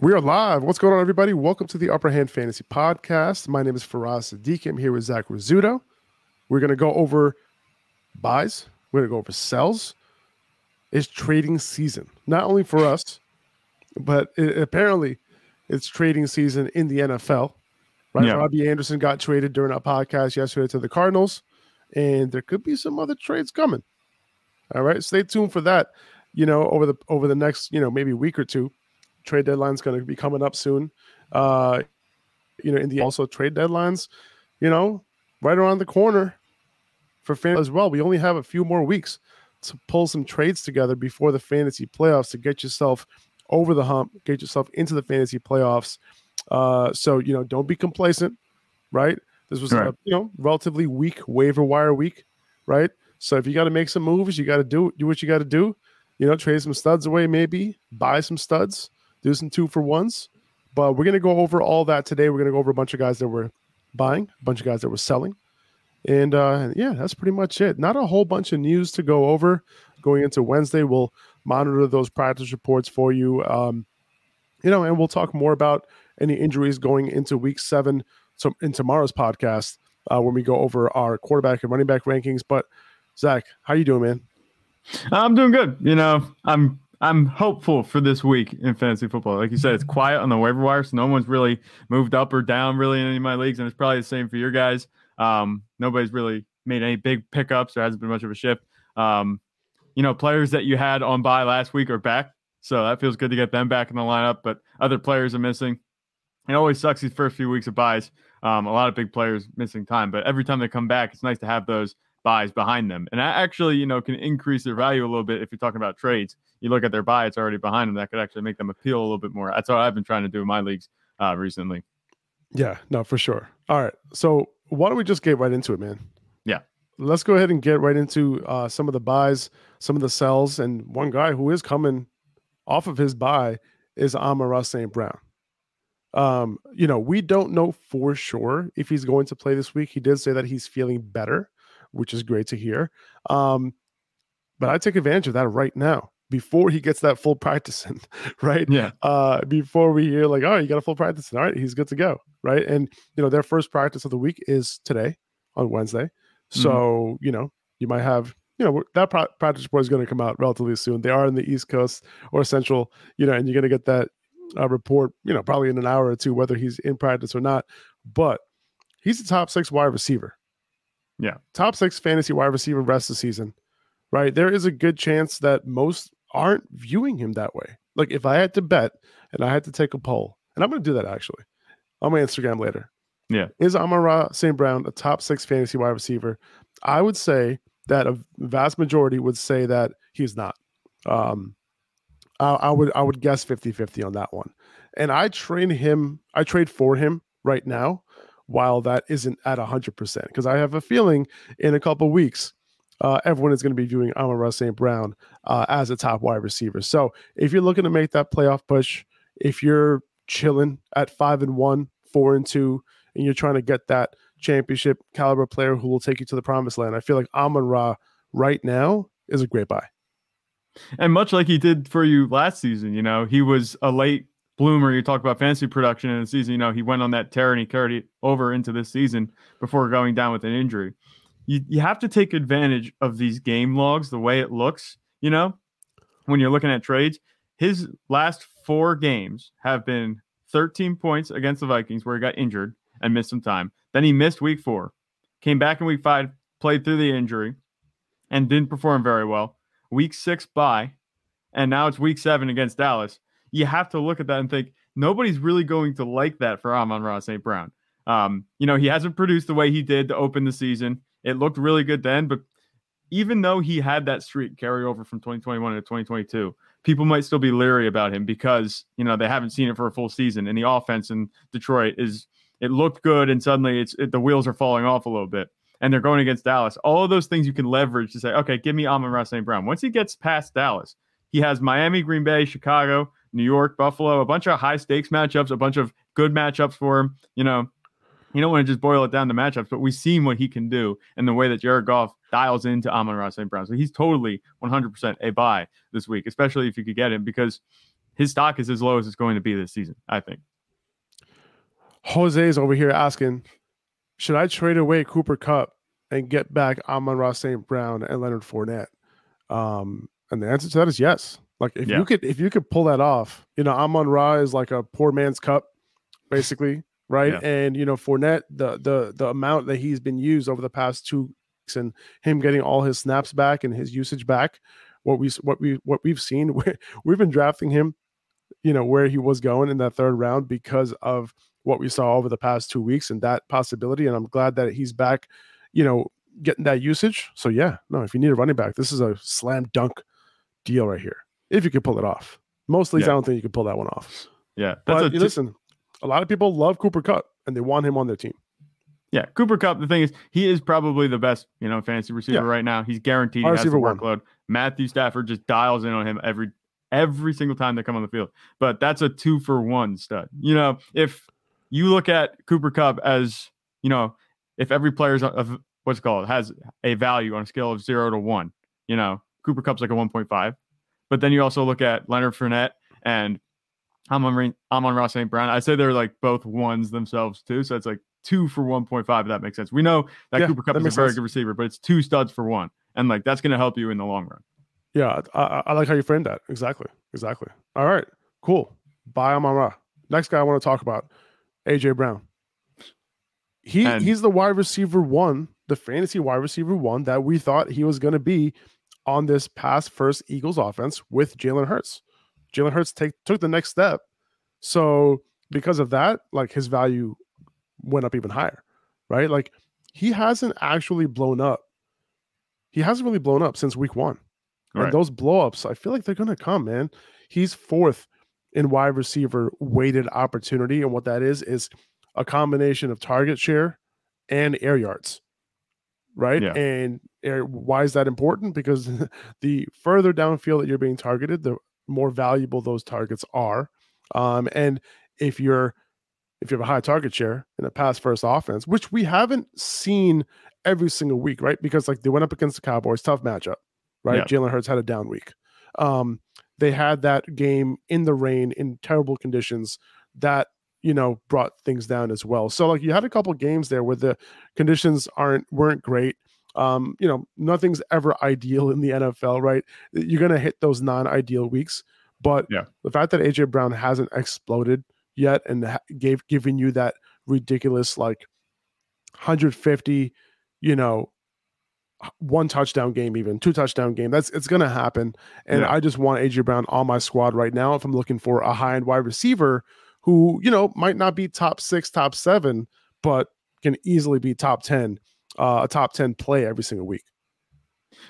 We are live. What's going on, everybody? Welcome to the Upper Hand Fantasy Podcast. My name is Faraz Sadiq. I'm here with Zach Rizzuto. We're going to go over buys. We're going to go over sells. It's trading season, not only for us, but it, apparently it's trading season in the NFL. Right? Yeah. Robbie Anderson got traded during our podcast yesterday to the Cardinals, and there could be some other trades coming. All right, stay tuned for that. You know, over the over the next you know maybe week or two, trade deadline's going to be coming up soon. Uh, you know, in the also trade deadlines, you know, right around the corner for fans as well. We only have a few more weeks to pull some trades together before the fantasy playoffs to get yourself over the hump, get yourself into the fantasy playoffs. Uh, so you know, don't be complacent, right? This was Right. a you know relatively weak waiver wire week, right? So if you got to make some moves, you got to do do what you got to do. You know, trade some studs away, maybe buy some studs, do some two for ones. But we're gonna go over all that today. We're gonna go over a bunch of guys that were buying, a bunch of guys that were selling, and uh, yeah, that's pretty much it. Not a whole bunch of news to go over going into Wednesday. We'll monitor those practice reports for you. Um, you know, and we'll talk more about any injuries going into week seven so in tomorrow's podcast uh, when we go over our quarterback and running back rankings. But Zach, how you doing, man? I'm doing good. You know, I'm I'm hopeful for this week in fantasy football. Like you said, it's quiet on the waiver wire, so no one's really moved up or down really in any of my leagues, and it's probably the same for your guys. Um, nobody's really made any big pickups. There hasn't been much of a shift. Um, you know, players that you had on bye last week are back, so that feels good to get them back in the lineup. But other players are missing. It always sucks these first few weeks of byes. Um, a lot of big players missing time, but every time they come back, it's nice to have those byes behind them. And that actually, you know, can increase their value a little bit if you're talking about trades. You look at their bye, it's already behind them. That could actually make them appeal a little bit more. That's what I've been trying to do in my leagues uh, recently. Yeah, no, for sure. All right, so why don't we just get right into it, man? Yeah. let's go ahead and get right into uh, some of the buys, some of the sells, and one guy who is coming off of his bye is Amon-Ra St. Brown. Um, you know, we don't know for sure if he's going to play this week. He did say that he's feeling better, which is great to hear. Um, but I take advantage of that right now before he gets that full practice in, right? Yeah. Uh, before we hear like, oh, you got a full practice, in. all right, he's good to go, right? And you know, their first practice of the week is today on Wednesday, so you know, you might have. You know that pro- practice report is going to come out relatively soon. They are in the East Coast or Central, you know, and you're going to get that uh, report, you know, probably in an hour or two, whether he's in practice or not. But he's the top six wide receiver. Yeah. Top six fantasy wide receiver rest of the season, right? There is a good chance that most aren't viewing him that way. Like if I had to bet and I had to take a poll, and I'm going to do that actually on my Instagram later. Yeah. Is Amon-Ra St. Brown a top six fantasy wide receiver? I would say that a vast majority would say that he's not. Um, I, I would I would guess 50-50 on that one. And I train him, I trade for him right now, while that isn't at 100%. Because I have a feeling in a couple weeks, uh, everyone is going to be viewing Amon-Ra St. Brown uh, as a top wide receiver. So if you're looking to make that playoff push, if you're chilling at five and one, four and two, and you're trying to get that championship caliber player who will take you to the promised land, I feel like Amon Ra right now is a great buy. And much like he did for you last season, you know, he was a late bloomer. You talk about fantasy production in the season, you know, he went on that tear and he carried it over into this season before going down with an injury. You, you have to take advantage of these game logs, the way it looks, you know, when you're looking at trades. His last four games have been 13 points against the Vikings, where he got injured and missed some time. Then he missed week four, came back in week five, played through the injury, and didn't perform very well. Week six bye, and now it's week seven against Dallas. You have to look at that and think nobody's really going to like that for Amon-Ra St. Brown. Um, you know, he hasn't produced the way he did to open the season. It looked really good then, but even though he had that streak carry over from 2021 to 2022, people might still be leery about him because, you know, they haven't seen it for a full season. And the offense in Detroit is, it looked good and suddenly it's, it, the wheels are falling off a little bit and they're going against Dallas. All of those things you can leverage to say, okay, give me Amon-Ra St. Brown. Once he gets past Dallas, he has Miami, Green Bay, Chicago, New York, Buffalo, a bunch of high stakes matchups, a bunch of good matchups for him. You know, you don't want to just boil it down to matchups, but we've seen what he can do and the way that Jared Goff dials into Amon-Ra St. Brown. So he's totally 100% a buy this week, especially if you could get him because his stock is as low as it's going to be this season, I think. Jose is over here asking, should I trade away Cooper Kupp and get back Amon-Ra St. Brown and Leonard Fournette? Um, and the answer to that is yes. Like if yeah. you could if you could pull that off, you know, Amon Ra is like a poor man's Kupp, basically right? Yeah. And you know, Fournette, the the the amount that he's been used over the past two weeks, and him getting all his snaps back and his usage back, what we what we what we've seen, we've been drafting him, you know, where he was going in that third round because of what we saw over the past two weeks and that possibility. And I'm glad that he's back, you know, getting that usage. So yeah, no, if you need a running back, this is a slam dunk deal right here. If you could pull it off. Most leagues, yeah. I don't think you could pull that one off. Yeah. But t- listen, a lot of people love Cooper Kupp and they want him on their team. Yeah, Cooper Kupp. The thing is, he is probably the best, you know, fantasy receiver yeah. right now. He's guaranteed he has the workload. One. Matthew Stafford just dials in on him every every single time they come on the field. But that's a two for one stud. You know, if you look at Cooper Kupp as, you know, if every player's of what's called has a value on a scale of zero to one, you know, Cooper Kupp's like a 1.5. But then you also look at Leonard Fournette and Amon, Amon-Ra St. Brown. I say they're like both ones themselves too. So it's like two for 1.5, if that makes sense. We know that yeah, Cooper Kupp that is a very sense. good receiver, but it's two studs for one. And like that's going to help you in the long run. Yeah. I, I like how you framed that. Exactly. Exactly. All right. Cool. Buy, Amon Ra. Next guy I want to talk about AJ Brown. He and, he's the wide receiver one, the fantasy wide receiver one that we thought he was going to be on this past first Eagles offense with Jalen Hurts. Jalen Hurts take took the next step. So because of that, like his value went up even higher, right? Like he hasn't actually blown up. He hasn't really blown up since week one. Right. And those blowups, I feel like they're gonna come, man. He's fourth in wide receiver weighted opportunity. And what that is is a combination of target share and air yards. Right. Yeah. And air, why is that important? Because the further downfield that you're being targeted, the more valuable those targets are. Um, and if you're if you have a high target share in a pass first offense, which we haven't seen every single week, right? Because like they went up against the Cowboys, tough matchup, right? Yeah. Jalen Hurts had a down week. Um, they had that game in the rain in terrible conditions that you know brought things down as well. So like you had a couple games there where the conditions aren't weren't great um, you know, nothing's ever ideal in the NFL, right? You're gonna hit those non-ideal weeks, but yeah. the fact that AJ Brown hasn't exploded yet and gave giving you that ridiculous like 150, you know, one touchdown game, even two touchdown game. That's it's gonna happen. And yeah. I just want AJ Brown on my squad right now. If I'm looking for a high end wide receiver who, you know, might not be top six, top seven, but can easily be top 10 uh, a top 10 play every single week.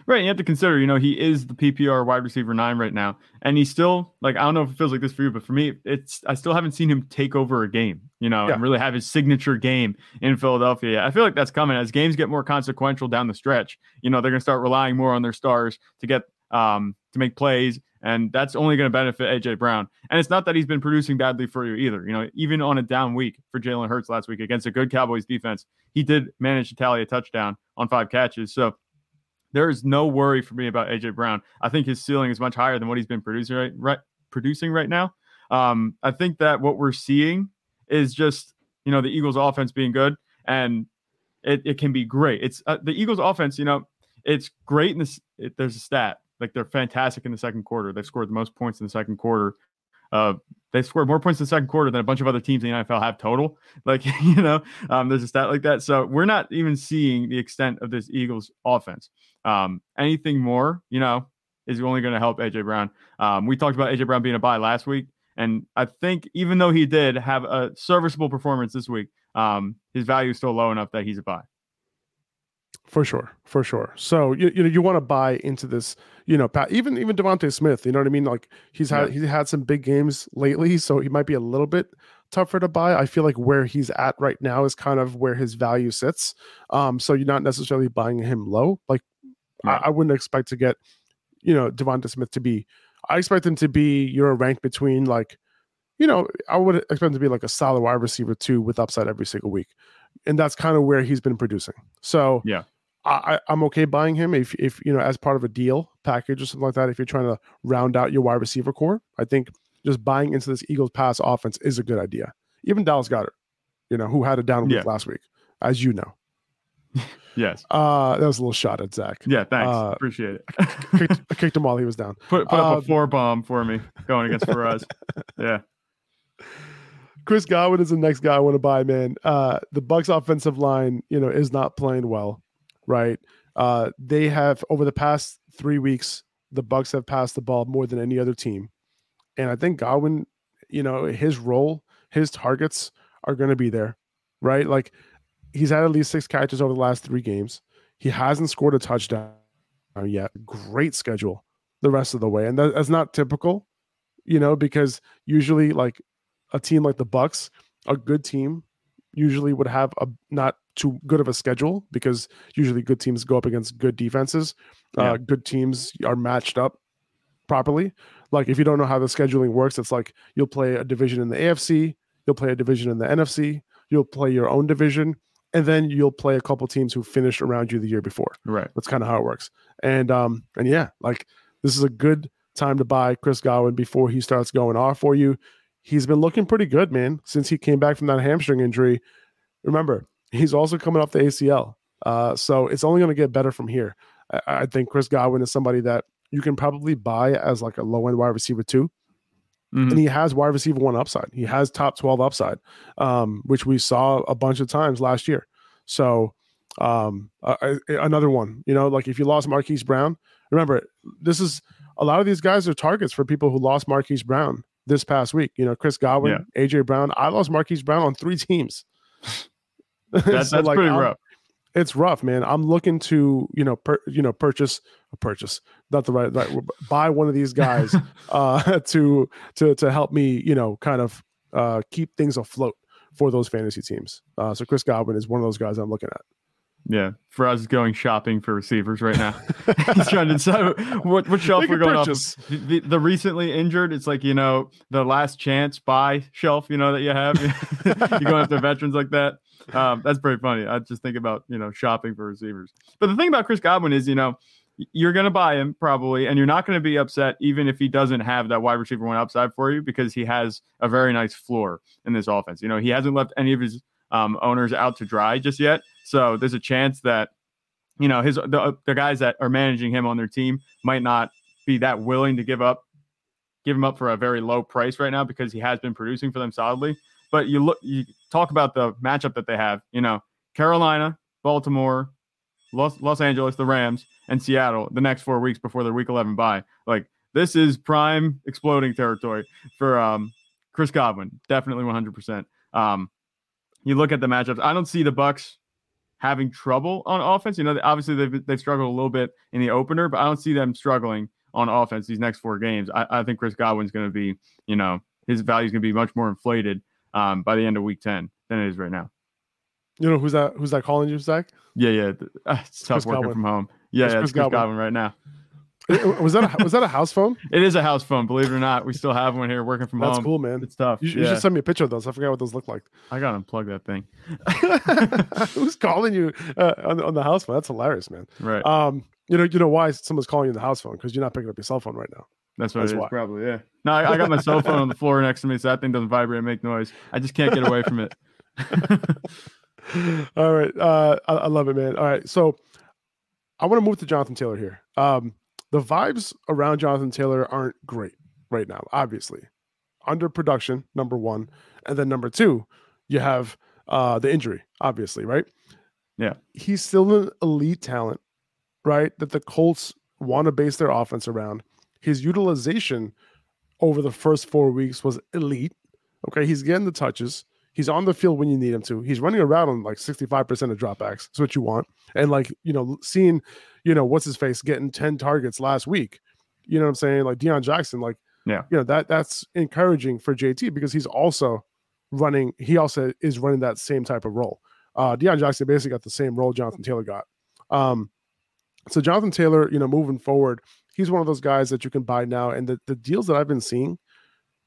Right. You have to consider, you know, he is the PPR wide receiver nine right now. And he's still like, I don't know if it feels like this for you, but for me, it's, I still haven't seen him take over a game, you know, yeah. and really have his signature game in Philadelphia. I feel like that's coming as games get more consequential down the stretch. You know, they're going to start relying more on their stars to get, um, to make plays. And that's only going to benefit AJ Brown. And it's not that he's been producing badly for you either. You know, even on a down week for Jalen Hurts last week against a good Cowboys defense, he did manage to tally a touchdown on five catches. So there is no worry for me about AJ Brown. I think his ceiling is much higher than what he's been producing right, right producing right now. Um, I think that what we're seeing is just you know the Eagles' offense being good, and it, it can be great. It's uh, the Eagles' offense. You know, it's great in this. It, there's a stat like they're fantastic in the second quarter. They've scored the most points in the second quarter. Uh, they scored more points in the second quarter than a bunch of other teams in the NFL have total. Like, you know, um, there's a stat like that. So we're not even seeing the extent of this Eagles offense. Um, anything more, you know, is only going to help AJ Brown. Um, we talked about AJ Brown being a buy last week, and I think even though he did have a serviceable performance this week, um, his value is still low enough that he's a buy. For sure, for sure. So you you know you want to buy into this, you know, Pat, even even DeVonta Smith. You know what I mean? Like he's had yeah. he's had some big games lately, so he might be a little bit tougher to buy. I feel like where he's at right now is kind of where his value sits. Um, so you're not necessarily buying him low. Like right. I, I, wouldn't expect to get, you know, DeVonta Smith to be. I expect him to be your rank between like, you know, I would expect him to be like a solid wide receiver too with upside every single week, and that's kind of where he's been producing. So yeah, I, I'm okay buying him if if you know as part of a deal package or something like that. If you're trying to round out your wide receiver corps, I think just buying into this Eagles pass offense is a good idea. Even Dallas Goedert, you know, who had a down week yeah. last week, as you know. yes. Uh, that was a little shot at Zach. Yeah, thanks. Uh, Appreciate it. kicked, I kicked him while he was down. Put, put up a um, four bomb for me going against Faraz. yeah. Chris Godwin is the next guy I want to buy, man. Uh, the Bucs offensive line, you know, is not playing well right? Uh, they have over the past three weeks, the Bucs have passed the ball more than any other team, and I think Godwin, you know, his role, his targets are going to be there, right? Like he's had at least six catches over the last three games. He hasn't scored a touchdown yet. Great schedule the rest of the way, and that, that's not typical, you know, because usually like a team like the Bucs, a good team, usually would have a not too good of a schedule because usually good teams go up against good defenses. Uh, yeah. Uh, good teams are matched up properly. Like if you don't know how the scheduling works, it's like you'll play a division in the AFC, you'll play a division in the NFC, you'll play your own division, and then you'll play a couple teams who finished around you the year before. Right. That's kind of how it works. And um and yeah, like this is a good time to buy Chris Godwin before he starts going off for you. He's been looking pretty good, man, since he came back from that hamstring injury. Remember, He's also coming off the ACL. Uh, so it's only going to get better from here. I, I, think Chris Godwin is somebody that you can probably buy as like a low end wide receiver too. Mm-hmm. And he has wide receiver one upside. He has top 12 upside, um, which we saw a bunch of times last year. So um, uh, another one, you know, like if you lost Marquise Brown, remember, this is a lot of these guys are targets for people who lost Marquise Brown this past week. You know, Chris Godwin, yeah. AJ Brown. I lost Marquise Brown on three teams. That's, so that's like, pretty I'm, rough. It's rough, man. I'm looking to you know per, you know purchase a purchase not the right, right buy one of these guys uh, to to to help me you know kind of uh, keep things afloat for those fantasy teams. Uh, so Chris Godwin is one of those guys I'm looking at. Yeah, Faraz going shopping for receivers right now. He's trying to decide what, what shelf we're going purchase. off. The, the, recently injured, it's like you know the last chance buy shelf, you know that you have. You're go after veterans like that. Um, that's pretty funny. I just think about you know shopping for receivers. But the thing about Chris Godwin is, you know, you're going to buy him probably, and you're not going to be upset even if he doesn't have that wide receiver one upside for you because he has a very nice floor in this offense. You know, he hasn't left any of his um, owners out to dry just yet. So there's a chance that you know his the, the guys that are managing him on their team might not be that willing to give up give him up for a very low price right now because he has been producing for them solidly. But you look, you talk about the matchup that they have. You know, Carolina, Baltimore, Los Los Angeles, the Rams, and Seattle. The next four weeks before their Week 11 bye. Like this is prime exploding territory for um, Chris Godwin. Definitely 100. percent um, You look at the matchups. I don't see the Bucs having trouble on offense. You know, obviously they've they've struggled a little bit in the opener, but I don't see them struggling on offense these next four games. I, I think Chris Godwin's going to be, you know, his value is going to be much more inflated um, by the end of week 10 than it is right now. You know who's that? Who's that calling you, Zach? Yeah, yeah. It's tough Chris working Godwin. from home. Yeah, it's yeah, Chris, Chris Godwin. Godwin right now. Was that a, was that a house phone? It is a house phone. Believe it or not, we still have one here working from That's home. That's cool, man. It's tough. You, yeah. you, should send me a picture of those. I forgot what those look like. I gotta unplug that thing. Who's calling you uh, on, on the house phone? That's hilarious, man. Right. Um, you know, you know why someone's calling you on the house phone because you're not picking up your cell phone right now. That's what That's it is, why. probably. Yeah. No, I, I, got my cell phone on the floor next to me, so that thing doesn't vibrate and make noise. I just can't get away from it. All right. Uh, I, I, love it, man. All right. So I want to move to Jonathan Taylor here. Um, the vibes around Jonathan Taylor aren't great right now, obviously. Under production, number one. And then number two, you have uh, the injury, obviously, right? Yeah. He's still an elite talent, right? That the Colts want to base their offense around. His utilization over the first four weeks was elite. Okay, he's getting the touches. He's on the field when you need him to. He's running around on like 65% of dropbacks. That's what you want. And like, you know, seeing, you know, what's his face getting 10 targets last week. You know what I'm saying? Like Deon Jackson, like, yeah, you know, that that's encouraging for JT because he's also running, he also is running that same type of role. Uh Deon Jackson basically got the same role Jonathan Taylor got. Um, so Jonathan Taylor, you know, moving forward, he's one of those guys that you can buy now. And the, the deals that I've been seeing,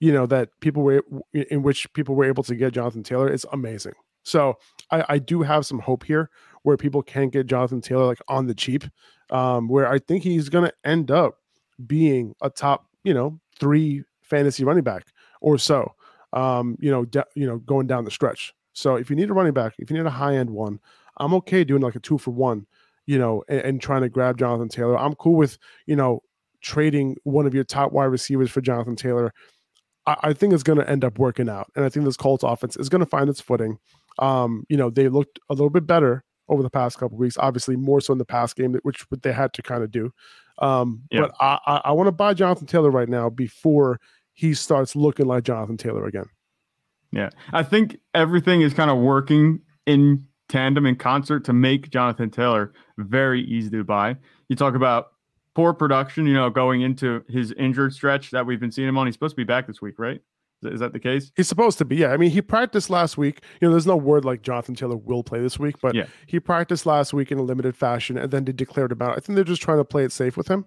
you know, that people were in which people were able to get Jonathan Taylor, it's amazing. So I, I do have some hope here where people can get Jonathan Taylor like on the cheap, um, where I think he's going to end up being a top, you know, three fantasy running back or so. Um, you know, de- you know, going down the stretch. So if you need a running back, if you need a high end one, I'm okay doing like a two for one you know, and, and, trying to grab Jonathan Taylor. I'm cool with, you know, trading one of your top wide receivers for Jonathan Taylor. I, I think it's going to end up working out. And I think this Colts offense is going to find its footing. Um, you know, they looked a little bit better over the past couple weeks, obviously more so in the past game, which they had to kind of do. Um, yeah. But I, I, I want to buy Jonathan Taylor right now before he starts looking like Jonathan Taylor again. Yeah. I think everything is kind of working in tandem in concert to make Jonathan Taylor very easy to buy. You talk about poor production, you know, going into his injured stretch that we've been seeing him on. He's supposed to be back this week, right? Is that the case? He's supposed to be. Yeah. I mean, he practiced last week. You know, there's no word like Jonathan Taylor will play this week, but yeah. he practiced last week in a limited fashion and then they declared about it. I think they're just trying to play it safe with him.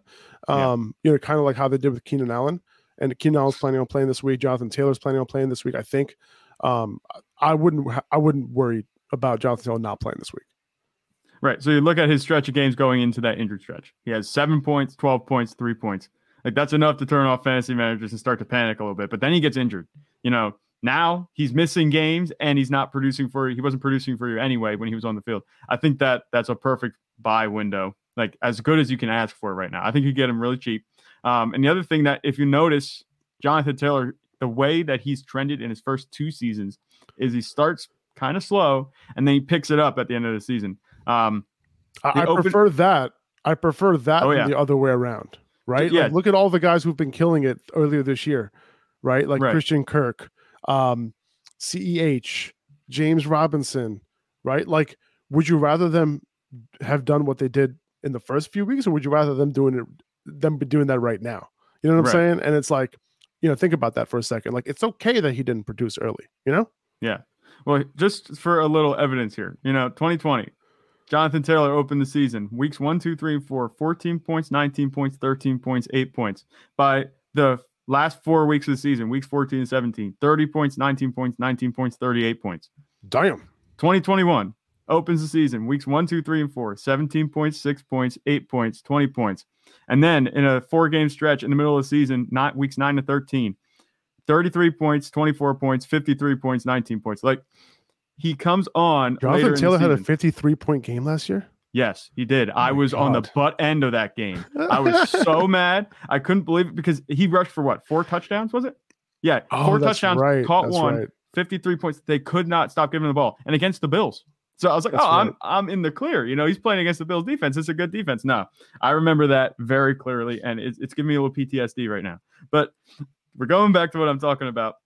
Um, yeah. you know, kind of like how they did with Keenan Allen. And Keenan Allen's planning on playing this week. Jonathan Taylor's planning on playing this week, I think. Um, I wouldn't I wouldn't worry about Jonathan Taylor not playing this week. Right. So you look at his stretch of games going into that injured stretch. He has seven points, 12 points, three points. Like that's enough to turn off fantasy managers and start to panic a little bit. But then he gets injured. You know, now he's missing games and he's not producing for you. He wasn't producing for you anyway when he was on the field. I think that that's a perfect buy window, like as good as you can ask for right now. I think you get him really cheap. Um, and the other thing that if you notice, Jonathan Taylor, the way that he's trended in his first two seasons is he starts kind of slow, and then he picks it up at the end of the season. Um, I, I open- prefer that. I prefer that oh, yeah. the other way around. Right? Yeah. Like, look at all the guys who've been killing it earlier this year. Right? Like right. Christian Kirk, um, CEH, James Robinson. Right? Like, would you rather them have done what they did in the first few weeks, or would you rather them doing it them be doing that right now? You know what I'm right. saying? And it's like, you know, think about that for a second. Like, it's okay that he didn't produce early. You know? Yeah. Well, just for a little evidence here, you know, 2020, Jonathan Taylor opened the season weeks one, two, three, and four, 14 points, 19 points, 13 points, eight points. By the last four weeks of the season, weeks 14 and 17, 30 points, 19 points, 19 points, 38 points. Damn. 2021 opens the season weeks one, two, three, and four, 17 points, six points, eight points, 20 points. And then in a four game stretch in the middle of the season, not weeks nine to 13, 33 points, 24 points, 53 points, 19 points. Like he comes on. Jonathan Taylor had a 53 point game last year. Yes, he did. Oh I was God. on the butt end of that game. I was so mad. I couldn't believe it because he rushed for what? Four touchdowns, was it? Yeah, oh, four touchdowns, right. caught that's one, right. 53 points. They could not stop giving the ball. And against the Bills. So I was like, that's oh, right. I'm I'm in the clear. You know, he's playing against the Bills defense. It's a good defense. No, I remember that very clearly, and it's, it's giving me a little PTSD right now. But we're going back to what I'm talking about.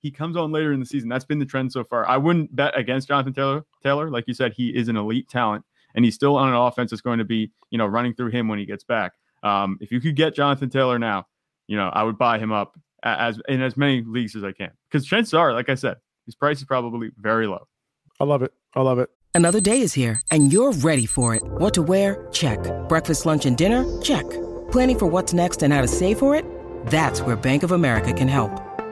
He comes on later in the season. That's been the trend so far. I wouldn't bet against Jonathan Taylor. Taylor, like you said, he is an elite talent, and he's still on an offense that's going to be, you know, running through him when he gets back. Um, if you could get Jonathan Taylor now, you know, I would buy him up as in as many leagues as I can because chances are, like I said, his price is probably very low. I love it. I love it. Another day is here, and you're ready for it. What to wear? Check. Breakfast, lunch, and dinner? Check. Planning for what's next and how to save for it? That's where Bank of America can help.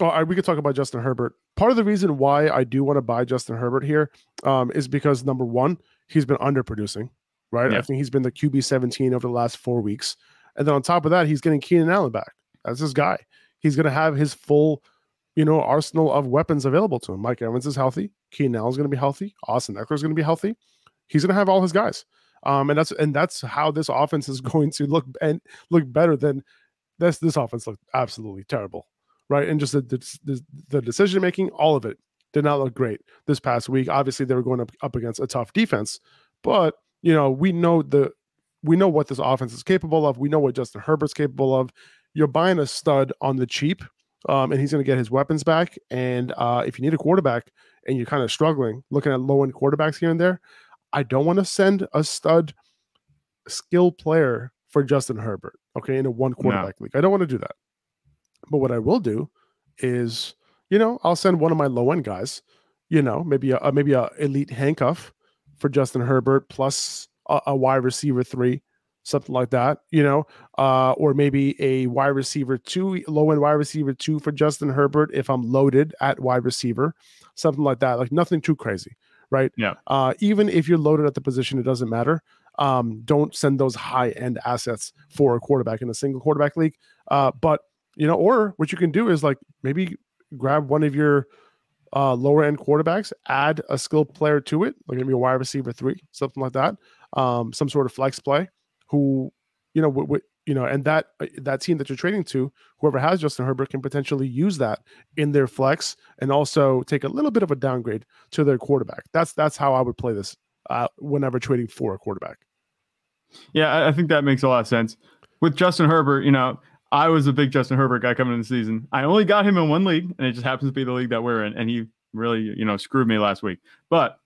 Oh, I, we could talk about Justin Herbert. Part of the reason why I do want to buy Justin Herbert here um, is because number one, he's been underproducing, right? Yeah. I think he's been the QB 17 over the last four weeks. And then on top of that, he's getting Keenan Allen back. That's his guy. He's going to have his full, you know, arsenal of weapons available to him. Mike Evans is healthy. Keenan Allen's going to be healthy. Austin Ekeler is going to be healthy. He's going to have all his guys. Um, and that's and that's how this offense is going to look and look better than this. This offense looked absolutely terrible right? And just the the, the decision making, all of it did not look great this past week. Obviously, they were going up, up against a tough defense, but you know we know the we know what this offense is capable of. We know what Justin Herbert's capable of. You're buying a stud on the cheap, um, and he's going to get his weapons back. And uh, if you need a quarterback and you're kind of struggling, looking at low end quarterbacks here and there, I don't want to send a stud skill player for Justin Herbert. Okay, in a one quarterback league, I don't want to do that. But what I will do is, you know, I'll send one of my low end guys, you know, maybe a maybe a elite handcuff for Justin Herbert plus a, a wide receiver three, something like that, you know, uh, or maybe a wide receiver two, low end wide receiver two for Justin Herbert if I'm loaded at wide receiver, something like that. Like nothing too crazy, right? Yeah. Uh, even if you're loaded at the position, it doesn't matter. Um, don't send those high end assets for a quarterback in a single quarterback league. Uh, but you know, or what you can do is like maybe grab one of your uh, lower end quarterbacks, add a skilled player to it, like maybe a wide receiver three, something like that, um, some sort of flex play. Who, you know, w- w- you know, and that uh, that team that you're trading to, whoever has Justin Herbert, can potentially use that in their flex and also take a little bit of a downgrade to their quarterback. That's that's how I would play this uh, whenever trading for a quarterback. Yeah, I- I think that makes a lot of sense. With Justin Herbert, you know, I was a big Justin Herbert guy coming in the season. I only got him in one league, and it just happens to be the league that we're in. And he really, you know, screwed me last week. But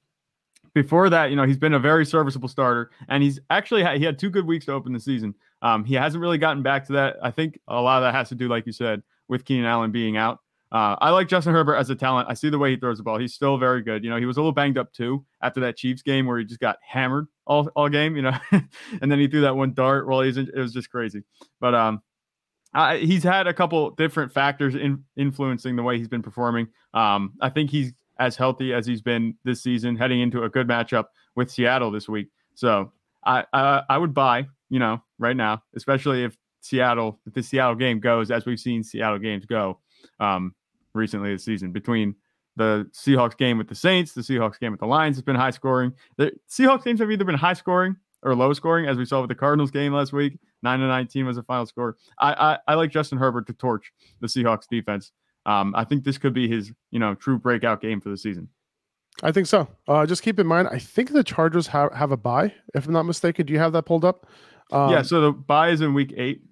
before that, you know, he's been a very serviceable starter, and he's actually had, he had two good weeks to open the season. Um, he hasn't really gotten back to that. I think a lot of that has to do, like you said, with Keenan Allen being out. Uh, I like Justin Herbert as a talent. I see the way he throws the ball. He's still very good. You know, he was a little banged up too after that Chiefs game where he just got hammered all, all game. You know, and then he threw that one dart while he's it was just crazy. But um, uh, he's had a couple different factors in, influencing the way he's been performing. Um, I think he's as healthy as he's been this season, heading into a good matchup with Seattle this week. So I I, would buy, you know, right now, especially if Seattle, if the Seattle game goes as we've seen Seattle games go um, recently this season between the Seahawks game with the Saints, the Seahawks game with the Lions has been high scoring. The Seahawks games have either been high scoring or low scoring, as we saw with the Cardinals game last week. Nine to nineteen was the final score. I, I I like Justin Herbert to torch the Seahawks defense. Um, I think this could be his you know true breakout game for the season. I think so. Uh, just keep in mind, I think the Chargers have, have a bye, if I'm not mistaken. Do you have that pulled up? Um, yeah, so the bye is in week eight.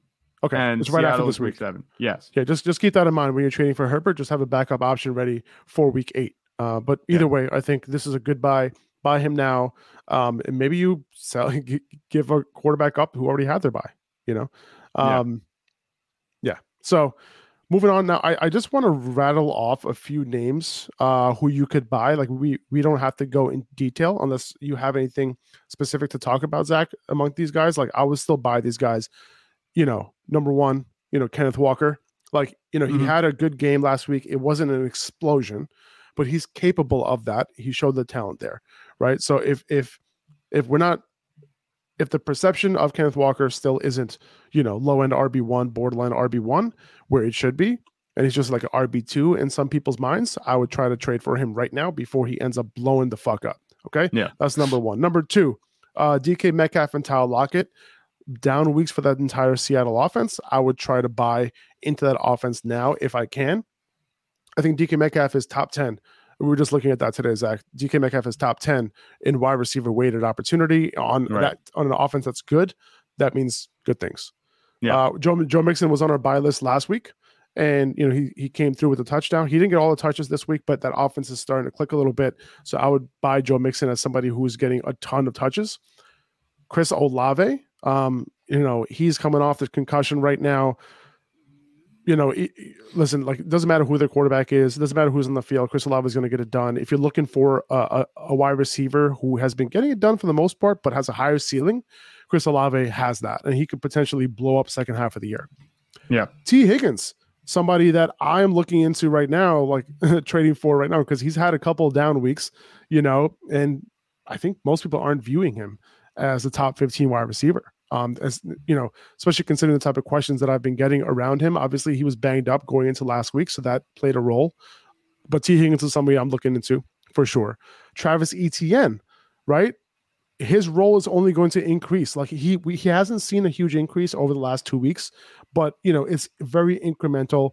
Okay, and it's right after this week week. seven. Yes. Yeah, just just keep that in mind when you're trading for Herbert. Just have a backup option ready for Week Eight. Uh, but either Yeah. way, I think this is a good buy. Buy him now, um, and maybe you sell, give a quarterback up who already had their bye. You know, Yeah. um, yeah. So moving on now, I, I just want to rattle off a few names uh, who you could buy. Like we we don't have to go in detail unless you have anything specific to talk about, Zach. Among these guys, like I would still buy these guys. You know, number one, you know Kenneth Walker. Like you know, he Mhm. had a good game last week. It wasn't an explosion, but he's capable of that. He showed the talent there, right? So if if if we're not if the perception of Kenneth Walker still isn't, you know, low end RB1, borderline RB1, where it should be, and he's just like an RB2 in some people's minds, I would try to trade for him right now before he ends up blowing the fuck up. Okay. Yeah. That's number one. Number two, uh, DK Metcalf and Tyler Lockett, down weeks for that entire Seattle offense. I would try to buy into that offense now if I can. I think DK Metcalf is top 10. We were just looking at that today, Zach. DK Metcalf is top 10 in wide receiver weighted opportunity on Right. that on an offense that's good. That means good things. Yeah. Uh, Joe Joe Mixon was on our buy list last week, and you know he he came through with a touchdown. He didn't get all the touches this week, but that offense is starting to click a little bit. So I would buy Joe Mixon as somebody who's getting a ton of touches. Chris Olave, um, you know, he's coming off the concussion right now. You know, it, listen, like it doesn't matter who their quarterback is, it doesn't matter who's on the field. Chris Olave is going to get it done. If you're looking for a, a, a wide receiver who has been getting it done for the most part, but has a higher ceiling, Chris Olave has that, and he could potentially blow up second half of the year. Yeah, Tee Higgins, somebody that I'm looking into right now, like trading for right now, because he's had a couple down weeks, you know, and I think most people aren't viewing him as a top 15 wide receiver. Um, as you know, especially considering the type of questions that I've been getting around him. Obviously, he was banged up going into last week, so that played a role. But Tee Higgins is somebody I'm looking into for sure. Travis Etienne, right? His role is only going to increase. Like he we, he hasn't seen a huge increase over the last two weeks, but you know it's very incremental.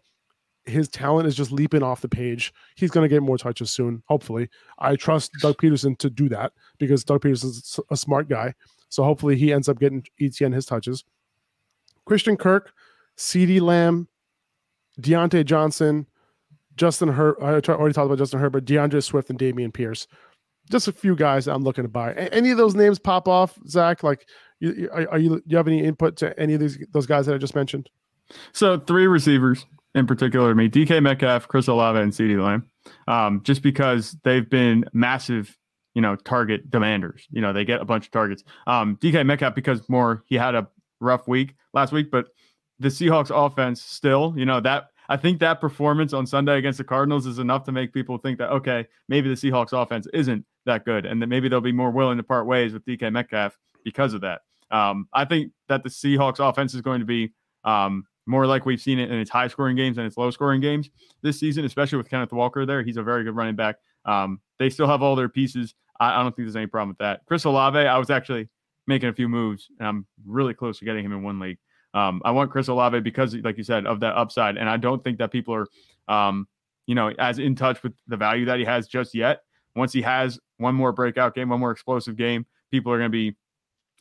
His talent is just leaping off the page. He's going to get more touches soon, hopefully. I trust Doug Pederson to do that because Doug Pederson is a smart guy. So hopefully he ends up getting Etienne his touches. Christian Kirk, CeeDee Lamb, Diontae Johnson, Justin Herbert. I already talked about Justin Herbert, D'Andre Swift, and Dameon Pierce. Just a few guys I'm looking to buy. Any of those names pop off, Zach? Like, you, are, are you? Do you have any input to any of these those guys that I just mentioned? So three receivers in particular to me: DK Metcalf, Chris Olave, and CeeDee Lamb. Um, just because they've been massive you know, target demanders. You know, they get a bunch of targets. Um, DK Metcalf because more he had a rough week last week, but the Seahawks offense still, you know, that I think that performance on Sunday against the Cardinals is enough to make people think that okay, maybe the Seahawks offense isn't that good, and that maybe they'll be more willing to part ways with DK Metcalf because of that. Um, I think that the Seahawks offense is going to be um, more like we've seen it in its high scoring games and its low scoring games this season, especially with Kenneth Walker there. He's a very good running back. Um, they still have all their pieces. I, I, don't think there's any problem with that. Chris Olave, I was actually making a few moves, and I'm really close to getting him in one league. Um, I want Chris Olave because, like you said, of that upside, and I don't think that people are, um, you know, as in touch with the value that he has just yet. Once he has one more breakout game, one more explosive game, people are going to be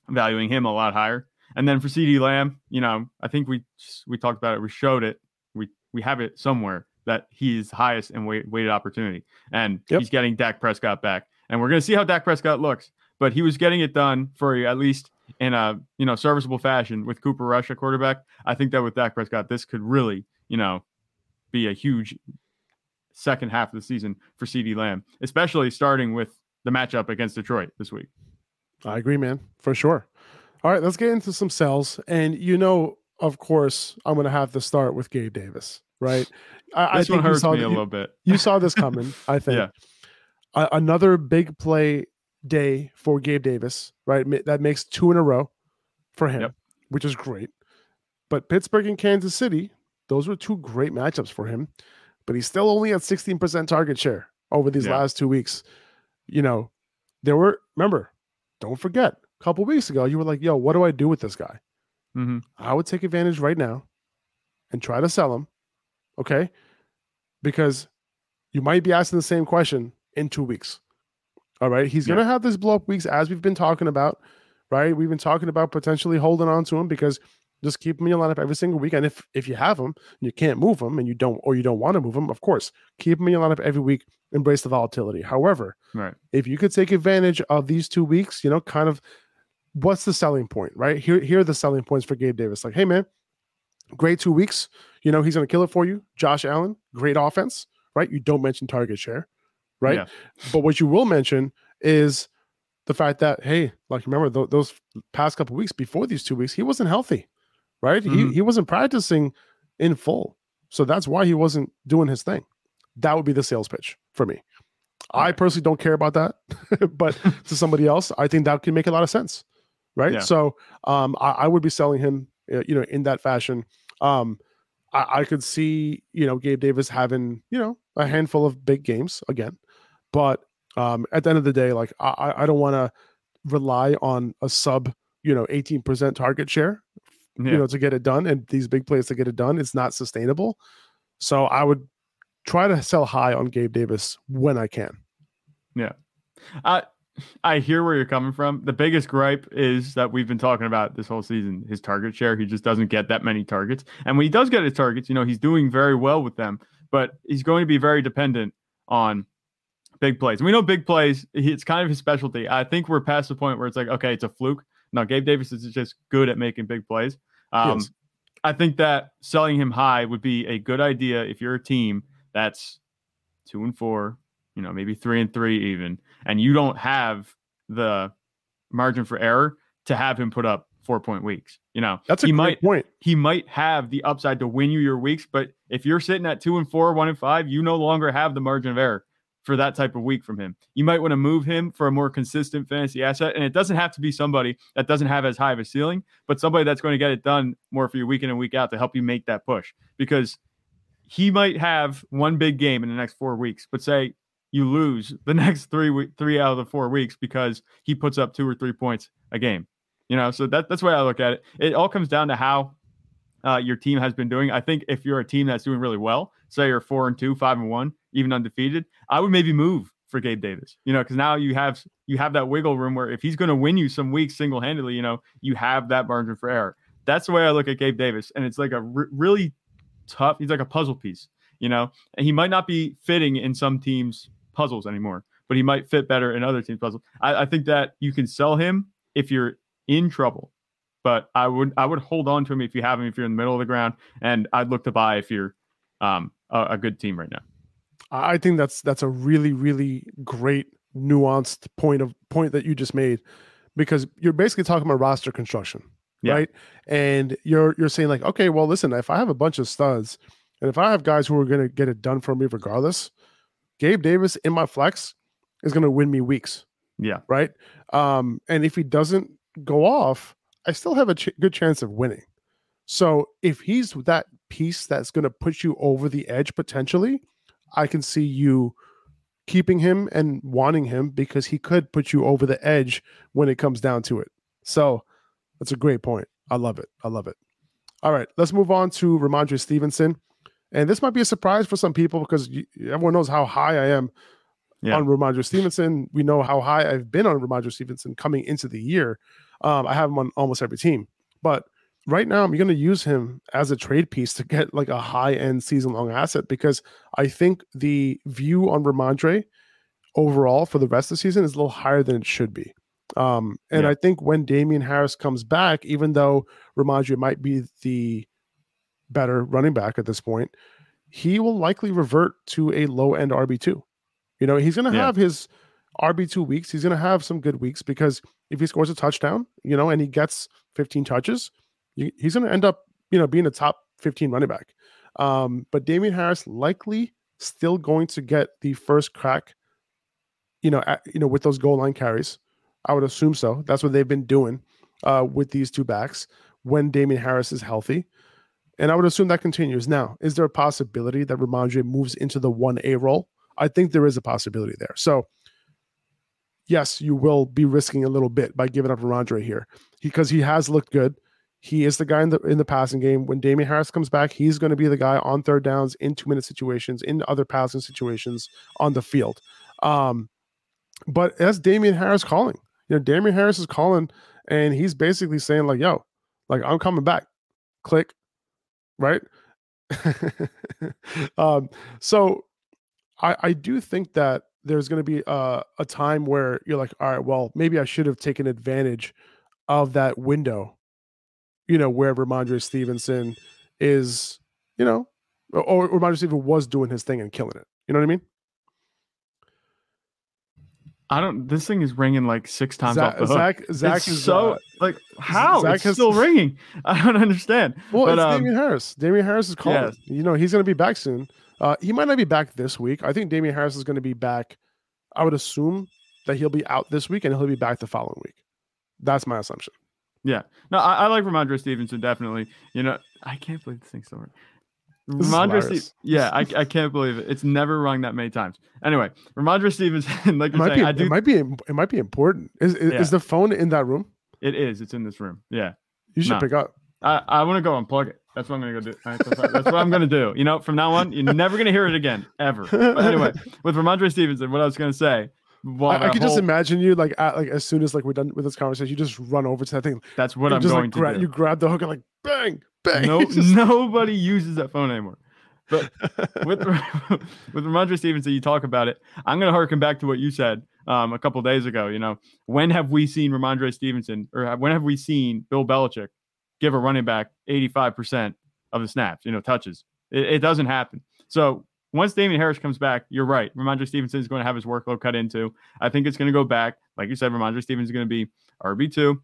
valuing him a lot higher. And then for CeeDee Lamb, you know, I think we we talked about it, we showed it, we we have it somewhere that he's highest in weight, weighted opportunity, and yep. he's getting Dak Prescott back and we're going to see how Dak Prescott looks. But he was getting it done for at least in a you know serviceable fashion with Cooper Rush at quarterback. I think that with Dak Prescott, this could really you know be a huge second half of the season for CeeDee Lamb, especially starting with the matchup against Detroit this week. I agree, man, for sure. All right, let's get into some sells. And you know, of course, I'm going to have to start with Gabe Davis, right? I, this I one hurts me a little bit. You saw this coming, I think. yeah another big play day for Gabe Davis, right? That makes two in a row for him, yep. which is great. But Pittsburgh and Kansas City, those were two great matchups for him. But he's still only at 16% target share over these yeah. last two weeks. You know, there were, remember, don't forget, a couple weeks ago, you were like, yo, what do I do with this guy? Mm-hmm. I would take advantage right now and try to sell him. Okay. Because you might be asking the same question in two weeks. All right. He's yeah. going to have this blow up weeks as we've been talking about, right? We've been talking about potentially holding on to him because just keep him in your lineup every single week. And if if you have him and you can't move him and you don't or you don't want to move him, of course, keep him in your lineup every week. Embrace the volatility. However, right. if you could take advantage of these two weeks, you know, kind of what's the selling point, right? Here, here are the selling points for Gabe Davis. Like, hey man, great two weeks. You know, he's gonna kill it for you. Josh Allen, great offense, right? You don't mention target share right? Yeah. But what you will mention is the fact that hey, like remember th- those past couple weeks before these two weeks, he wasn't healthy, right? Mm-hmm. He he wasn't practicing in full, so that's why he wasn't doing his thing. That would be the sales pitch for me. I personally don't care about that, but to somebody else, I think that can make a lot of sense, right? Yeah. So, um, I, I, would be selling him, uh, you know, in that fashion. Um, I, I could see, you know, Gabe Davis having, you know, a handful of big games again. But um, at the end of the day, like I, I don't want to rely on a sub, you know, 18% target share, yeah. you know, to get it done. And these big plays to get it done, it's not sustainable. So I would try to sell high on Gabe Davis when I can. Yeah. Uh, I hear where you're coming from. The biggest gripe is that we've been talking about this whole season his target share. He just doesn't get that many targets. And when he does get his targets, you know, he's doing very well with them, but he's going to be very dependent on big plays. And We know big plays, it's kind of his specialty. I think we're past the point where it's like, okay, it's a fluke. No, Gabe Davis is just good at making big plays. Um, yes. I think that selling him high would be a good idea if you're a team that's two and four, you know, maybe three and three even, and you don't have the margin for error to have him put up four point weeks. You know, that's a he might, point. He might have the upside to win you your weeks, but if you're sitting at two and four, one and five, you no longer have the margin of error for that type of week from him. You might want to move him for a more consistent fantasy asset. And it doesn't have to be somebody that doesn't have as high of a ceiling, but somebody that's going to get it done more for you week in and week out to help you make that push. Because he might have one big game in the next four weeks, but say you lose the next three three out of the four weeks because he puts up two or three points a game. You know, so that, that's the way I look at it. It all comes down to how uh, your team has been doing. I think if you're a team that's doing really well, say you're four and two, five and one, even undefeated, I would maybe move for Gabe Davis. You know, because now you have you have that wiggle room where if he's going to win you some weeks single handedly, you know, you have that margin for error. That's the way I look at Gabe Davis, and it's like a really tough. He's like a puzzle piece, you know, and he might not be fitting in some teams' puzzles anymore, but he might fit better in other teams' puzzles. I, I think that you can sell him if you're in trouble, but I would I would hold on to him if you have him if you're in the middle of the ground, and I'd look to buy if you're um, a, a good team right now. I think that's that's a really really great nuanced point of point that you just made because you're basically talking about roster construction yeah. right? And you're you're saying like, okay, well, listen, if I have a bunch of studs, and if I have guys who are going to get it done for me regardless, Gabe Davis in my flex is going to win me weeks. Yeah. Right. Um, and if he doesn't go off, I still have a ch- good chance of winning. So if he's that piece that's going to put you over the edge potentially, I can see you keeping him and wanting him because he could put you over the edge when it comes down to it. So that's a great point. I love it. I love it. All right, let's move on to Rhamondre Stevenson. And this might be a surprise for some people because everyone knows how high I am yeah. on Rhamondre Stevenson. We know how high I've been on Rhamondre Stevenson coming into the year. Um, I have him on almost every team. But right now, I'm going to use him as a trade piece to get like a high end season long asset because I think the view on Rhamondre overall for the rest of the season is a little higher than it should be. Um, and yeah. I think when Damien Harris comes back, even though Rhamondre might be the better running back at this point, he will likely revert to a low end RB2. You know, he's going to yeah. have his RB2 weeks. He's going to have some good weeks because if he scores a touchdown, you know, and he gets 15 touches, he's going to end up, you know, being a top 15 running back. Um, but Damien Harris likely still going to get the first crack, you know, at, you know, with those goal line carries. I would assume so. That's what they've been doing uh, with these two backs when Damien Harris is healthy. And I would assume that continues. Now, is there a possibility that Rhamondre moves into the 1A role? I think there is a possibility there. So, yes, you will be risking a little bit by giving up Rhamondre here because he has looked good. He is the guy in the in the passing game. When Damien Harris comes back, he's going to be the guy on third downs, in two minute situations, in other passing situations on the field. Um, but that's Damien Harris calling you know, Damien Harris is calling and he's basically saying, like, yo, like I'm coming back. Click. Right. um, so I, I do think that there's going to be a, a time where you're like, all right, well, maybe I should have taken advantage of that window, you know, where Rhamondre Stevenson is, you know, or, or Rhamondre Stevenson was doing his thing and killing it. You know what I mean? I don't. This thing is ringing like six times Zach, off the hook. Zach, Zach it's is so uh, like how Zach it's has, still ringing. I don't understand. Well, but, it's um, Damien Harris. Damien Harris is calling. Yes. You know, he's going to be back soon. Uh, he might not be back this week. I think Damien Harris is going to be back. I would assume that he'll be out this week and he'll be back the following week. That's my assumption. Yeah. No, I, I like Rhamondre Stevenson definitely. You know, I can't believe this thing's still Rhamondre Ste- yeah, I, I can't believe it. It's never rung that many times. Anyway, Rhamondre Stevenson, like it might, saying, be, I do, it might be it might be important. Is is, Yeah. is the phone in that room? it is. It's in this room. Yeah. You should pick up. I, I want to go unplug it. That's what I'm gonna go do. That's what I'm gonna do. You know, from now on, you're never gonna hear it again, ever. But anyway, with Rhamondre Stevenson, what I was gonna say I, I whole, just imagine you like at, like as soon as like we're done with this conversation, you just run over to that thing. That's what I'm just, going like, gra- to do. You grab the hook and like bang, bang. No, just... nobody uses that phone anymore. But with with Rhamondre Stevenson, you talk about it. I'm going to harken back to what you said um, a couple days ago. You know, when have we seen Rhamondre Stevenson or when have we seen Bill Belichick give a running back 85% of the snaps? You know, touches. It, it doesn't happen. So once Damien Harris comes back, you're right. Rhamondre Stevenson is going to have his workload cut into. I think it's going to go back. Like you said, Rhamondre Stevenson is going to be RB2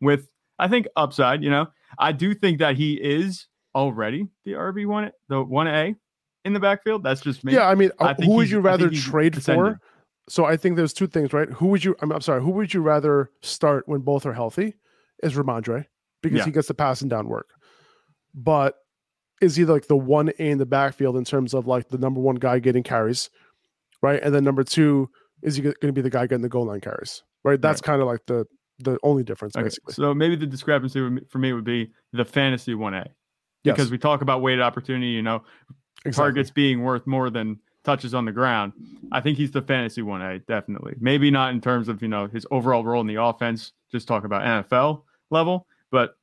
with, I think, upside. You know, I do think that he is already the RB1, the 1A in the backfield. That's just me. Yeah, I mean, I uh, who would you rather trade for? So I think there's two things, right? Who would you, I'm, I'm, sorry, who would you rather start when both are healthy? Is Rhamondre because yeah. he gets the passing down work. But is he like the one A in the backfield in terms of like the number one guy getting carries, right? And then number two, is he going to be the guy getting the goal line carries, right? That's right. kind of like the the only difference, okay. basically. So maybe the discrepancy for me would be the fantasy one A, because yes. we talk about weighted opportunity, you know, exactly. targets being worth more than touches on the ground. I think he's the fantasy one A, definitely. Maybe not in terms of you know his overall role in the offense. Just talk about NFL level, but